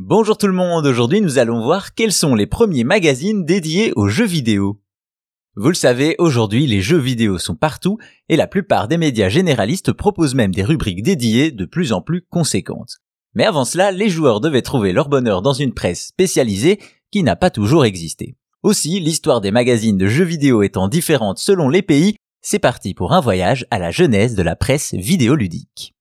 Bonjour tout le monde, aujourd'hui nous allons voir quels sont les premiers magazines dédiés aux jeux vidéo. Vous le savez, aujourd'hui les jeux vidéo sont partout et la plupart des médias généralistes proposent même des rubriques dédiées de plus en plus conséquentes. Mais avant cela, les joueurs devaient trouver leur bonheur dans une presse spécialisée qui n'a pas toujours existé. Aussi, l'histoire des magazines de jeux vidéo étant différente selon les pays, c'est parti pour un voyage à la genèse de la presse vidéoludique.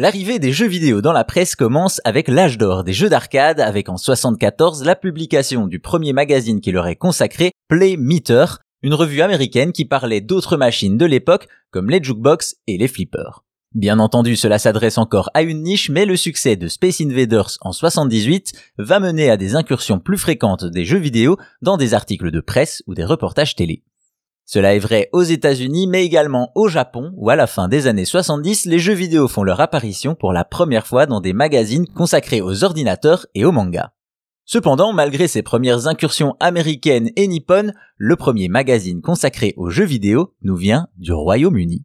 L'arrivée des jeux vidéo dans la presse commence avec l'âge d'or des jeux d'arcade avec en 74 la publication du premier magazine qui leur est consacré, Play Meter, une revue américaine qui parlait d'autres machines de l'époque comme les jukebox et les flippers. Bien entendu, cela s'adresse encore à une niche, mais le succès de Space Invaders en 78 va mener à des incursions plus fréquentes des jeux vidéo dans des articles de presse ou des reportages télé. Cela est vrai aux États-Unis, mais également au Japon, où à la fin des années 70, les jeux vidéo font leur apparition pour la première fois dans des magazines consacrés aux ordinateurs et aux mangas. Cependant, malgré ses premières incursions américaines et nippones, le premier magazine consacré aux jeux vidéo nous vient du Royaume-Uni.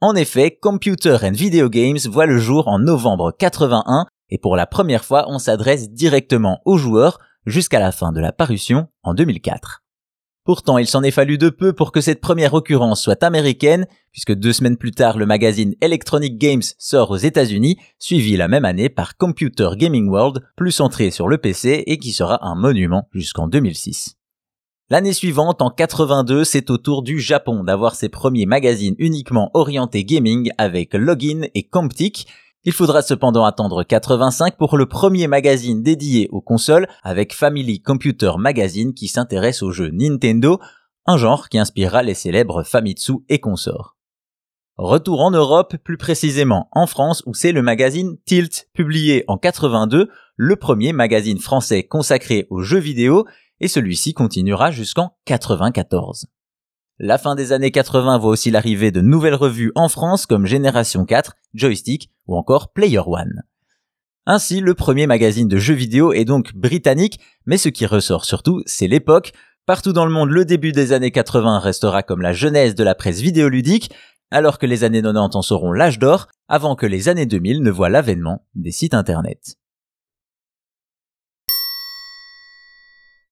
En effet, Computer and Video Games voit le jour en novembre 81 et pour la première fois on s'adresse directement aux joueurs jusqu'à la fin de la parution en 2004. Pourtant, il s'en est fallu de peu pour que cette première occurrence soit américaine, puisque deux semaines plus tard, le magazine Electronic Games sort aux États-Unis, suivi la même année par Computer Gaming World, plus centré sur le PC et qui sera un monument jusqu'en 2006. L'année suivante, en 82, c'est au tour du Japon d'avoir ses premiers magazines uniquement orientés gaming avec Login et Comptic, il faudra cependant attendre 85 pour le premier magazine dédié aux consoles avec Family Computer Magazine qui s'intéresse aux jeux Nintendo, un genre qui inspirera les célèbres Famitsu et consorts. Retour en Europe, plus précisément en France où c'est le magazine Tilt, publié en 82, le premier magazine français consacré aux jeux vidéo, et celui-ci continuera jusqu'en 94. La fin des années 80 voit aussi l'arrivée de nouvelles revues en France comme Génération 4, Joystick ou encore Player One. Ainsi, le premier magazine de jeux vidéo est donc britannique, mais ce qui ressort surtout, c'est l'époque. Partout dans le monde, le début des années 80 restera comme la genèse de la presse vidéoludique, alors que les années 90 en seront l'âge d'or, avant que les années 2000 ne voient l'avènement des sites internet.